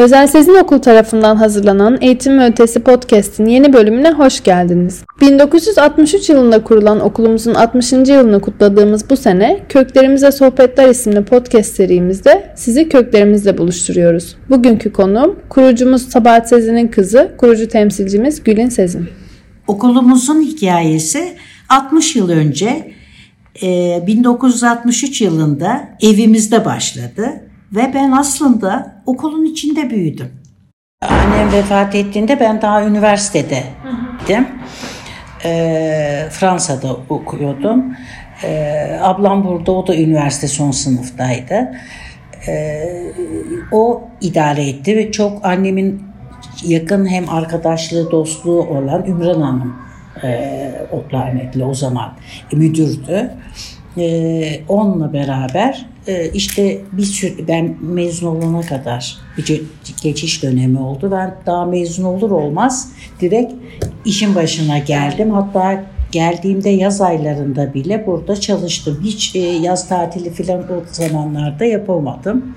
Özel Sezin Okul tarafından hazırlanan Eğitim ve Ötesi Podcast'in yeni bölümüne hoş geldiniz. 1963 yılında kurulan okulumuzun 60. yılını kutladığımız bu sene Köklerimize Sohbetler isimli podcast serimizde sizi köklerimizle buluşturuyoruz. Bugünkü konuğum kurucumuz Sabahat Sezin'in kızı, kurucu temsilcimiz Gülün Sezin. Okulumuzun hikayesi 60 yıl önce 1963 yılında evimizde başladı. Ve ben aslında okulun içinde büyüdüm. Annem vefat ettiğinde ben daha üniversitedeydim. Ee, Fransa'da okuyordum. Ee, ablam burada, o da üniversite son sınıftaydı. Ee, o idare etti ve çok annemin yakın hem arkadaşlığı, dostluğu olan Ümran Hanım e, rahmetli o zaman müdürdü. E, onunla beraber e, işte bir sürü ben mezun olana kadar bir geçiş dönemi oldu. Ben daha mezun olur olmaz direkt işin başına geldim. Hatta geldiğimde yaz aylarında bile burada çalıştım. Hiç e, yaz tatili falan o zamanlarda yapamadım.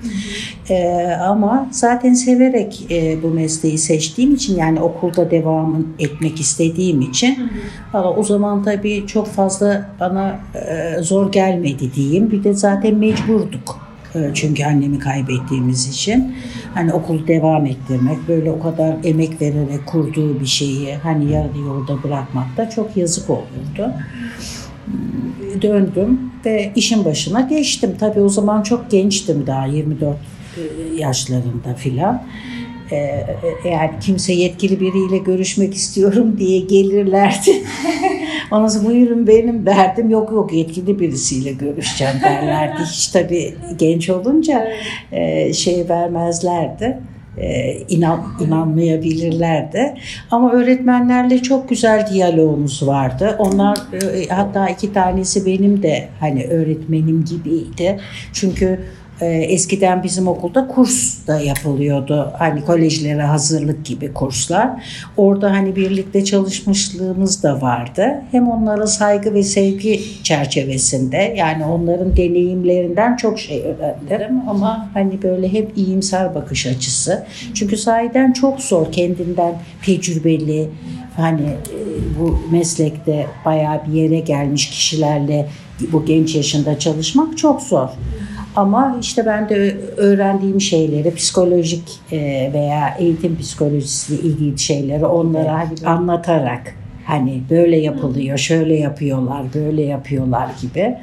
E, ama zaten severek e, bu mesleği seçtiğim için yani okulda devam etmek istediğim için valla o zaman tabii çok fazla bana e, zor gelmedi diyeyim. Bir de zaten mecburduk. E, çünkü annemi kaybettiğimiz için hani okulu devam ettirmek böyle o kadar emek vererek kurduğu bir şeyi hani yarı yolda bırakmak da çok yazık olurdu. Döndüm ve işin başına geçtim. Tabii o zaman çok gençtim daha 24 e, yaşlarında filan. Ee, yani kimse yetkili biriyle görüşmek istiyorum diye gelirlerdi. Ondan sonra buyurun benim derdim yok yok yetkili birisiyle görüşeceğim derlerdi. Hiç tabii genç olunca e, şey vermezlerdi. E, inan, inanmayabilirlerdi. Ama öğretmenlerle çok güzel diyalogumuz vardı. Onlar e, hatta iki tanesi benim de hani öğretmenim gibiydi. Çünkü ee, eskiden bizim okulda kurs da yapılıyordu. Hani kolejlere hazırlık gibi kurslar. Orada hani birlikte çalışmışlığımız da vardı. Hem onlara saygı ve sevgi çerçevesinde yani onların deneyimlerinden çok şey öğrendim. Ama hani böyle hep iyimser bakış açısı. Çünkü sahiden çok zor kendinden tecrübeli hani e, bu meslekte bayağı bir yere gelmiş kişilerle bu genç yaşında çalışmak çok zor. Ama işte ben de öğrendiğim şeyleri, psikolojik e, veya eğitim psikolojisiyle ilgili şeyleri onlara evet. anlatarak hani böyle yapılıyor, şöyle yapıyorlar, böyle yapıyorlar gibi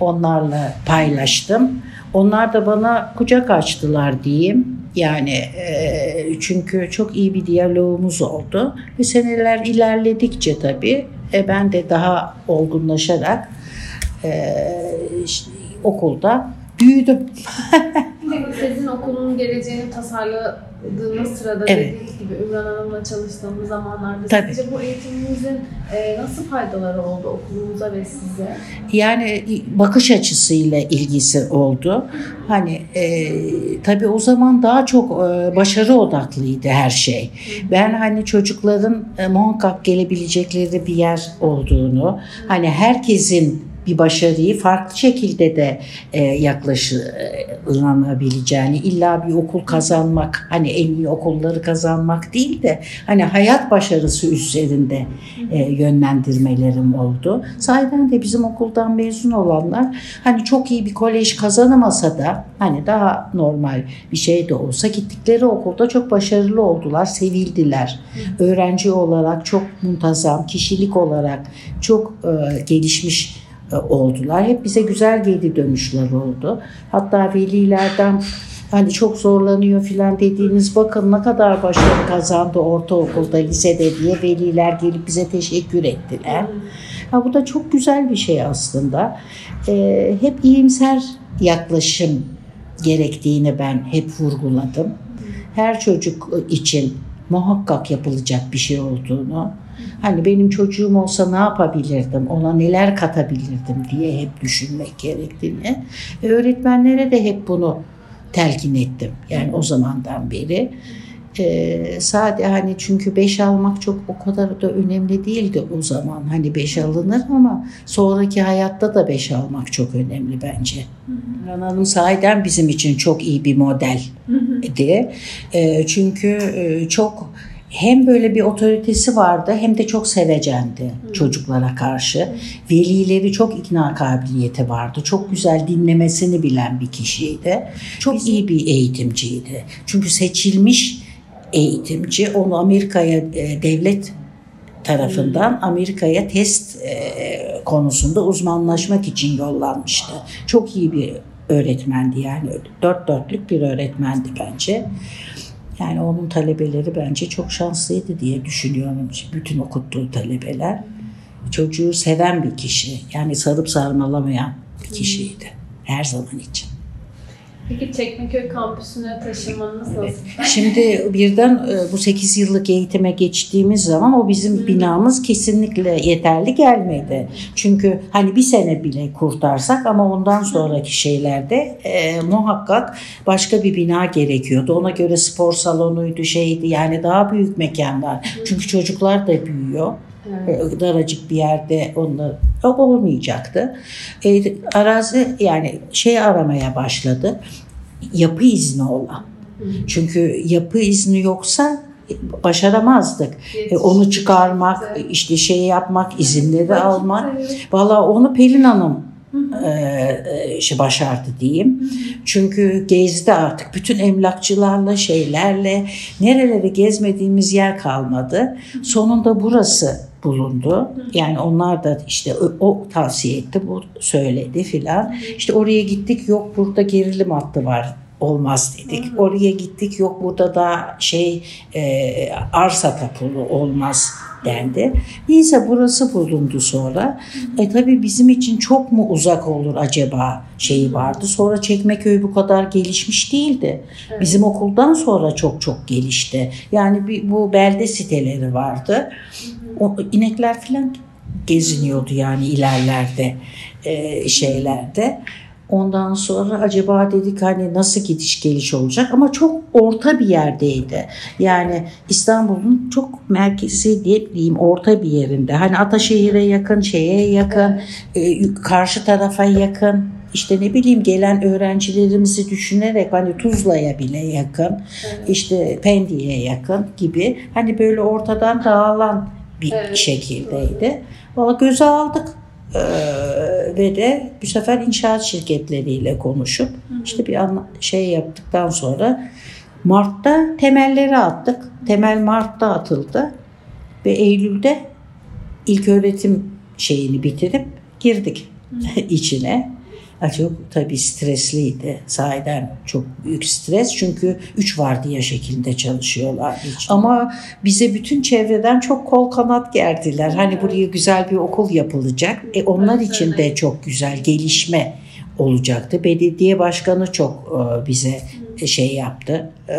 onlarla paylaştım. Onlar da bana kucak açtılar diyeyim. Yani e, çünkü çok iyi bir diyalogumuz oldu ve seneler ilerledikçe tabii e, ben de daha olgunlaşarak e, işte, okulda büyüdüm. Sizin okulun geleceğini tasarladığınız sırada evet. dediğiniz gibi Ümran Hanım'la çalıştığımız zamanlarda Tabii. sizce bu eğitiminizin e, nasıl faydaları oldu okulumuza ve size? Yani bakış açısıyla ilgisi oldu. Hani e, tabii o zaman daha çok e, başarı odaklıydı her şey. Ben hani çocukların e, muhakkak gelebilecekleri bir yer olduğunu, hani herkesin bir başarıyı farklı şekilde de e, yaklaşılabileceğini illa bir okul kazanmak hani en iyi okulları kazanmak değil de hani hayat başarısı üzerinde e, yönlendirmelerim oldu. Sahiden de bizim okuldan mezun olanlar hani çok iyi bir kolej kazanamasa da hani daha normal bir şey de olsa gittikleri okulda çok başarılı oldular, sevildiler. Öğrenci olarak çok muntazam, kişilik olarak çok e, gelişmiş oldular. Hep bize güzel geri dönüşler oldu. Hatta velilerden hani çok zorlanıyor filan dediğiniz bakın ne kadar başarı kazandı ortaokulda, lisede diye veliler gelip bize teşekkür ettiler. Ha, bu da çok güzel bir şey aslında. Ee, hep iyimser yaklaşım gerektiğini ben hep vurguladım. Her çocuk için muhakkak yapılacak bir şey olduğunu, hani benim çocuğum olsa ne yapabilirdim, ona neler katabilirdim diye hep düşünmek gerektiğini. Ve öğretmenlere de hep bunu telkin ettim. Yani o zamandan beri. Ee, sade hani çünkü beş almak çok o kadar da önemli değildi o zaman. Hani beş alınır ama sonraki hayatta da beş almak çok önemli bence. Hanım sahiden bizim için çok iyi bir model. Hı hı diye. E, çünkü e, çok hem böyle bir otoritesi vardı hem de çok sevecendi çocuklara karşı. Velileri çok ikna kabiliyeti vardı. Çok güzel dinlemesini bilen bir kişiydi. Çok iyi bir eğitimciydi. Çünkü seçilmiş eğitimci onu Amerika'ya e, devlet tarafından Amerika'ya test e, konusunda uzmanlaşmak için yollanmıştı. Çok iyi bir öğretmendi yani dört dörtlük bir öğretmendi bence. Yani onun talebeleri bence çok şanslıydı diye düşünüyorum. Bütün okuttuğu talebeler. Çocuğu seven bir kişi. Yani sarıp sarmalamayan bir kişiydi. Her zaman için. Peki Çekmeköy kampüsüne taşınmanız nasıl? Şimdi birden e, bu 8 yıllık eğitime geçtiğimiz zaman o bizim binamız kesinlikle yeterli gelmedi. Çünkü hani bir sene bile kurtarsak ama ondan sonraki şeylerde e, muhakkak başka bir bina gerekiyordu. Ona göre spor salonuydu şeydi yani daha büyük mekanlar. Çünkü çocuklar da büyüyor. Evet. daracık bir yerde onlar olmayacaktı. E, arazi yani şey aramaya başladı. Yapı izni olan. Çünkü yapı izni yoksa başaramazdık. E, onu çıkarmak, işte şey yapmak, izinleri almak. Valla onu Pelin Hanım e, şey başardı diyeyim. Çünkü gezdi artık bütün emlakçılarla şeylerle nereleri gezmediğimiz yer kalmadı. Sonunda burası bulundu. Yani onlar da işte o, o tavsiye etti, bu söyledi filan. İşte oraya gittik yok burada gerilim hattı var olmaz dedik. Hı hı. Oraya gittik yok burada da şey e, arsa tapulu olmaz dendi. Neyse burası bulundu sonra. E tabii bizim için çok mu uzak olur acaba şeyi vardı. Sonra Çekmeköy bu kadar gelişmiş değildi. Evet. Bizim okuldan sonra çok çok gelişti. Yani bir, bu belde siteleri vardı. O, inekler falan geziniyordu yani ilerlerde e, şeylerde. Ondan sonra acaba dedik hani nasıl gidiş geliş olacak ama çok orta bir yerdeydi. Yani İstanbul'un çok merkezi diye diyeyim orta bir yerinde. Hani Ataşehir'e yakın, şeye yakın, e, karşı tarafa yakın. İşte ne bileyim gelen öğrencilerimizi düşünerek hani Tuzla'ya bile yakın, evet. işte Pendik'e yakın gibi hani böyle ortadan dağılan bir evet. şekildeydi. Valla göze aldık ee, ve de bu sefer inşaat şirketleriyle konuşup işte bir şey yaptıktan sonra Mart'ta temelleri attık. Temel Mart'ta atıldı ve Eylül'de ilk öğretim şeyini bitirip girdik içine. Çok tabii stresliydi. Sahiden çok büyük stres. Çünkü üç vardiya şeklinde çalışıyorlar. Hiç. Ama bize bütün çevreden çok kol kanat gerdiler. Hani buraya güzel bir okul yapılacak. E onlar için de çok güzel gelişme olacaktı. Belediye başkanı çok e, bize şey yaptı. E,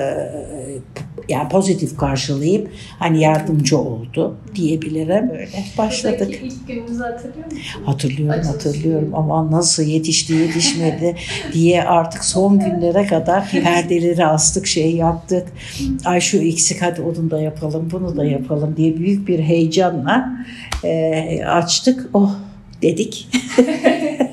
yani pozitif karşılayıp hani yardımcı oldu diyebilirim. Böyle başladık. Buradaki ilk gününüzü hatırlıyor musunuz? Hatırlıyorum Açılış hatırlıyorum ama nasıl yetişti yetişmedi diye artık son günlere kadar perdeleri astık şey yaptık. Ay şu eksik hadi onu da yapalım bunu da yapalım diye büyük bir heyecanla e, açtık. Oh dedik.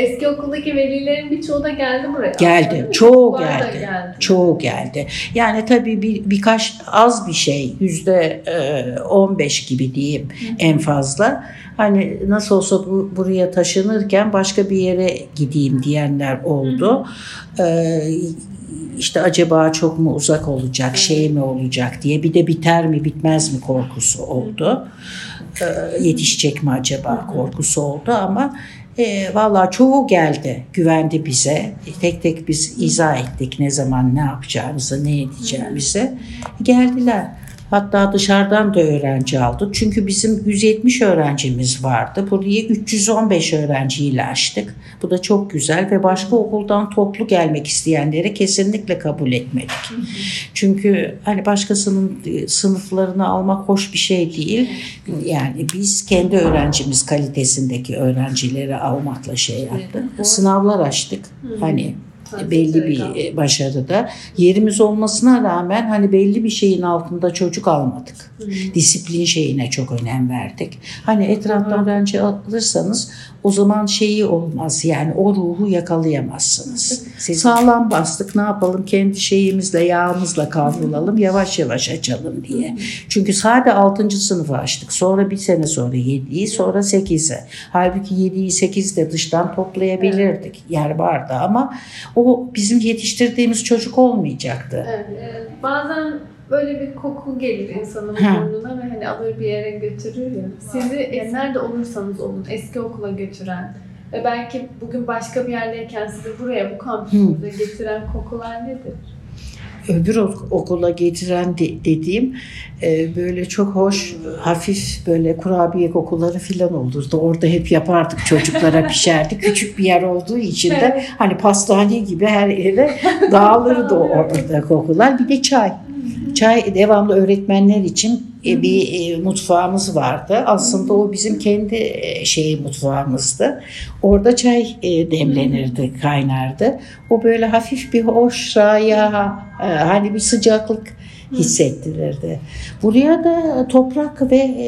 Eski okuldaki velilerin birçoğu da geldi buraya. Geldi. Çoğu geldi. geldi. Çoğu geldi. Yani tabii bir, birkaç az bir şey. Yüzde e, 15 gibi diyeyim Hı. en fazla. Hani nasıl olsa bu, buraya taşınırken başka bir yere gideyim diyenler oldu. Hı. E, işte acaba çok mu uzak olacak, şey mi olacak diye bir de biter mi bitmez mi korkusu oldu. E, yetişecek mi acaba korkusu oldu ama e, Valla çoğu geldi, güvendi bize. Tek tek biz izah ettik ne zaman ne yapacağımızı, ne edeceğimizi. Geldiler. Hatta dışarıdan da öğrenci aldık. Çünkü bizim 170 öğrencimiz vardı. Burayı 315 öğrenciyle açtık. Bu da çok güzel ve başka okuldan toplu gelmek isteyenleri kesinlikle kabul etmedik. Çünkü hani başkasının e, sınıflarını almak hoş bir şey değil. Yani biz kendi öğrencimiz kalitesindeki öğrencileri almakla şey yaptık. Sınavlar açtık. Hani belli bir e, başarıda. Yerimiz olmasına rağmen hani belli bir şeyin altında çocuk almadık. Disiplin şeyine çok önem verdik. Hani etraftan öğrenci alırsanız o zaman şeyi olmaz yani o ruhu yakalayamazsınız. Sağlam bastık ne yapalım kendi şeyimizle yağımızla kavrulalım yavaş yavaş açalım diye. Çünkü sade 6. sınıfı açtık. Sonra bir sene sonra 7'yi sonra 8'e. Halbuki 7'yi 8'de dıştan toplayabilirdik. Yer vardı ama o bizim yetiştirdiğimiz çocuk olmayacaktı. Evet, evet. Bazen böyle bir koku gelir insanın Ha. burnuna ve hani alır bir yere götürür ya. Sizi e, nerede olursanız olun eski okula götüren ve belki bugün başka bir yerdeyken sizi buraya bu kampüsümüze getiren kokular nedir? Öbür ok- okula getiren de- dediğim e, böyle çok hoş hafif böyle kurabiye kokuları filan olurdu. Orada hep yapardık çocuklara pişerdik. Küçük bir yer olduğu için de hani pastane gibi her eve dağılırdı orada kokular. Bir de çay. Çay devamlı öğretmenler için e, bir e, mutfağımız vardı. Aslında o bizim kendi e, şey mutfağımızdı. Orada çay e, demlenirdi, kaynardı. O böyle hafif bir hoş raya, e, hani bir sıcaklık hissettirirdi. Buraya da toprak ve e,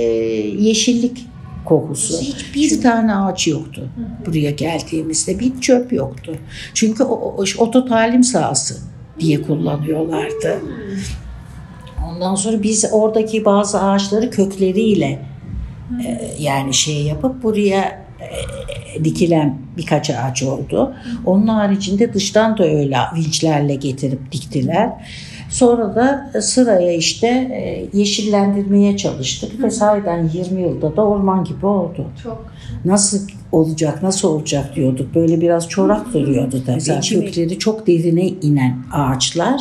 yeşillik kokusu. Hiçbir tane ağaç yoktu buraya geldiğimizde. Bir çöp yoktu. Çünkü o, o, oto talim sahası diye kullanıyorlardı. Ondan sonra biz oradaki bazı ağaçları kökleriyle e, yani şey yapıp buraya e, dikilen birkaç ağaç oldu. Onun haricinde dıştan da öyle vinçlerle getirip diktiler. Sonra da sıraya işte e, yeşillendirmeye çalıştık ve sahiden 20 yılda da orman gibi oldu. Çok. Nasıl olacak, nasıl olacak diyorduk. Böyle biraz çorak duruyordu da. Mesela kökleri çok derine inen ağaçlar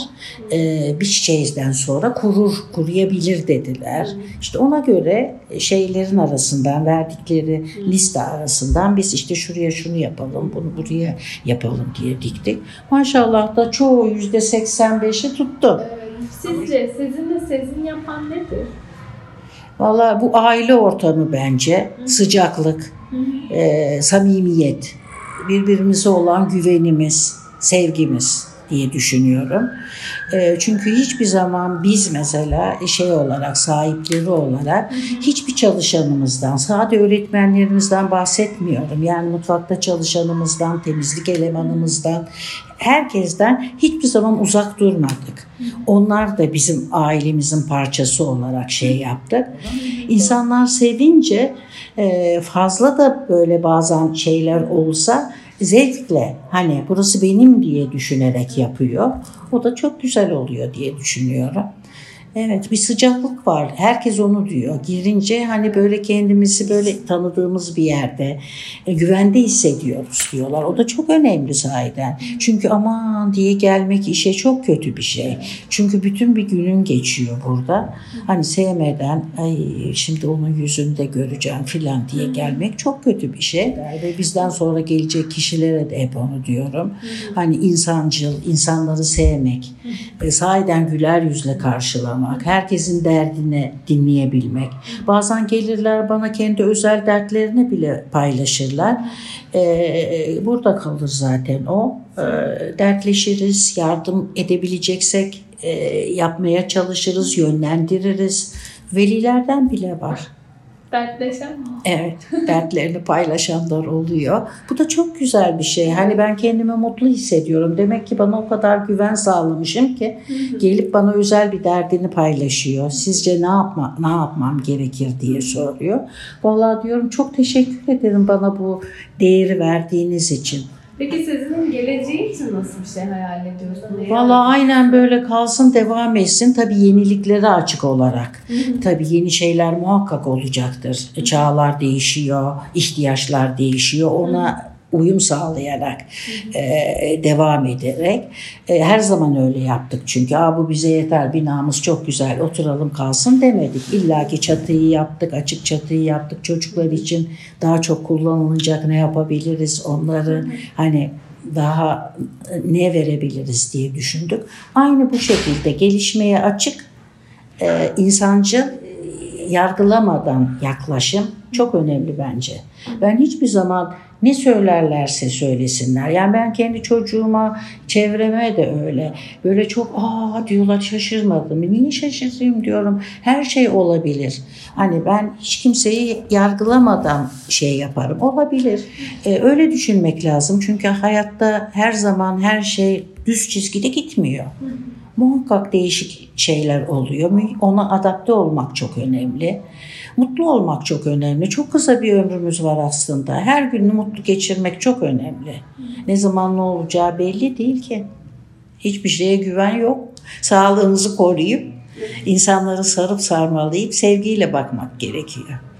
e, bir şeyden sonra kurur, kuruyabilir dediler. İşte ona göre şeylerin arasından, verdikleri liste arasından biz işte şuraya şunu yapalım, bunu buraya yapalım diye diktik. Maşallah da çoğu yüzde 85'i tuttu. Ee, Sizce sizinle sezin yapan nedir? Valla bu aile ortamı bence. Sıcaklık, e, samimiyet, birbirimize olan güvenimiz, sevgimiz diye düşünüyorum. E, çünkü hiçbir zaman biz mesela şey olarak, sahipleri olarak hiçbir çalışanımızdan, sadece öğretmenlerimizden bahsetmiyorum. Yani mutfakta çalışanımızdan, temizlik elemanımızdan, herkesten hiçbir zaman uzak durmadık. Onlar da bizim ailemizin parçası olarak şey yaptık. İnsanlar sevince fazla da böyle bazen şeyler olsa zevkle hani burası benim diye düşünerek yapıyor. O da çok güzel oluyor diye düşünüyorum. Evet bir sıcaklık var. Herkes onu diyor. Girince hani böyle kendimizi böyle tanıdığımız bir yerde e, güvende hissediyoruz diyorlar. O da çok önemli sahiden. Çünkü aman diye gelmek işe çok kötü bir şey. Çünkü bütün bir günün geçiyor burada. Hani sevmeden ay şimdi onun yüzünde göreceğim filan diye gelmek çok kötü bir şey. Ve bizden sonra gelecek kişilere de hep onu diyorum. Hani insancıl, insanları sevmek, e, sahiden güler yüzle karşılamak, herkesin derdini dinleyebilmek. Bazen gelirler bana kendi özel dertlerini bile paylaşırlar. E, burada kalır zaten o. E, dertleşiriz, yardım edebileceksek e, yapmaya çalışırız, yönlendiririz. Velilerden bile var. Dertleşen mi? Evet, dertlerini paylaşanlar oluyor. Bu da çok güzel bir şey. Hani ben kendimi mutlu hissediyorum. Demek ki bana o kadar güven sağlamışım ki gelip bana özel bir derdini paylaşıyor. Sizce ne yapma ne yapmam gerekir diye soruyor. Vallahi diyorum çok teşekkür ederim bana bu değeri verdiğiniz için. Peki sizin geleceği için nasıl bir şey hayal ediyorsunuz? Vallahi aynen böyle kalsın devam etsin. Tabii yeniliklere açık olarak. Tabii yeni şeyler muhakkak olacaktır. Çağlar değişiyor, ihtiyaçlar değişiyor. Ona uyum sağlayarak, e, devam ederek. E, her zaman öyle yaptık çünkü. Aa, bu bize yeter, binamız çok güzel, oturalım kalsın demedik. İlla ki çatıyı yaptık, açık çatıyı yaptık. Çocuklar için daha çok kullanılacak ne yapabiliriz onları hani daha ne verebiliriz diye düşündük. Aynı bu şekilde gelişmeye açık, e, insancıl, e, yargılamadan yaklaşım çok önemli bence. Ben hiçbir zaman Ne söylerlerse söylesinler. Yani ben kendi çocuğuma, çevreme de öyle. Böyle çok aa diyorlar şaşırmadım. Niye şaşırayım diyorum. Her şey olabilir. Hani ben hiç kimseyi yargılamadan şey yaparım. Olabilir. Ee, öyle düşünmek lazım. Çünkü hayatta her zaman her şey düz çizgide gitmiyor. Muhakkak değişik şeyler oluyor. Ona adapte olmak çok önemli. Mutlu olmak çok önemli. Çok kısa bir ömrümüz var aslında. Her günü mutlu geçirmek çok önemli. Ne zaman ne olacağı belli değil ki. Hiçbir şeye güven yok. Sağlığımızı koruyup insanları sarıp sarmalayıp sevgiyle bakmak gerekiyor.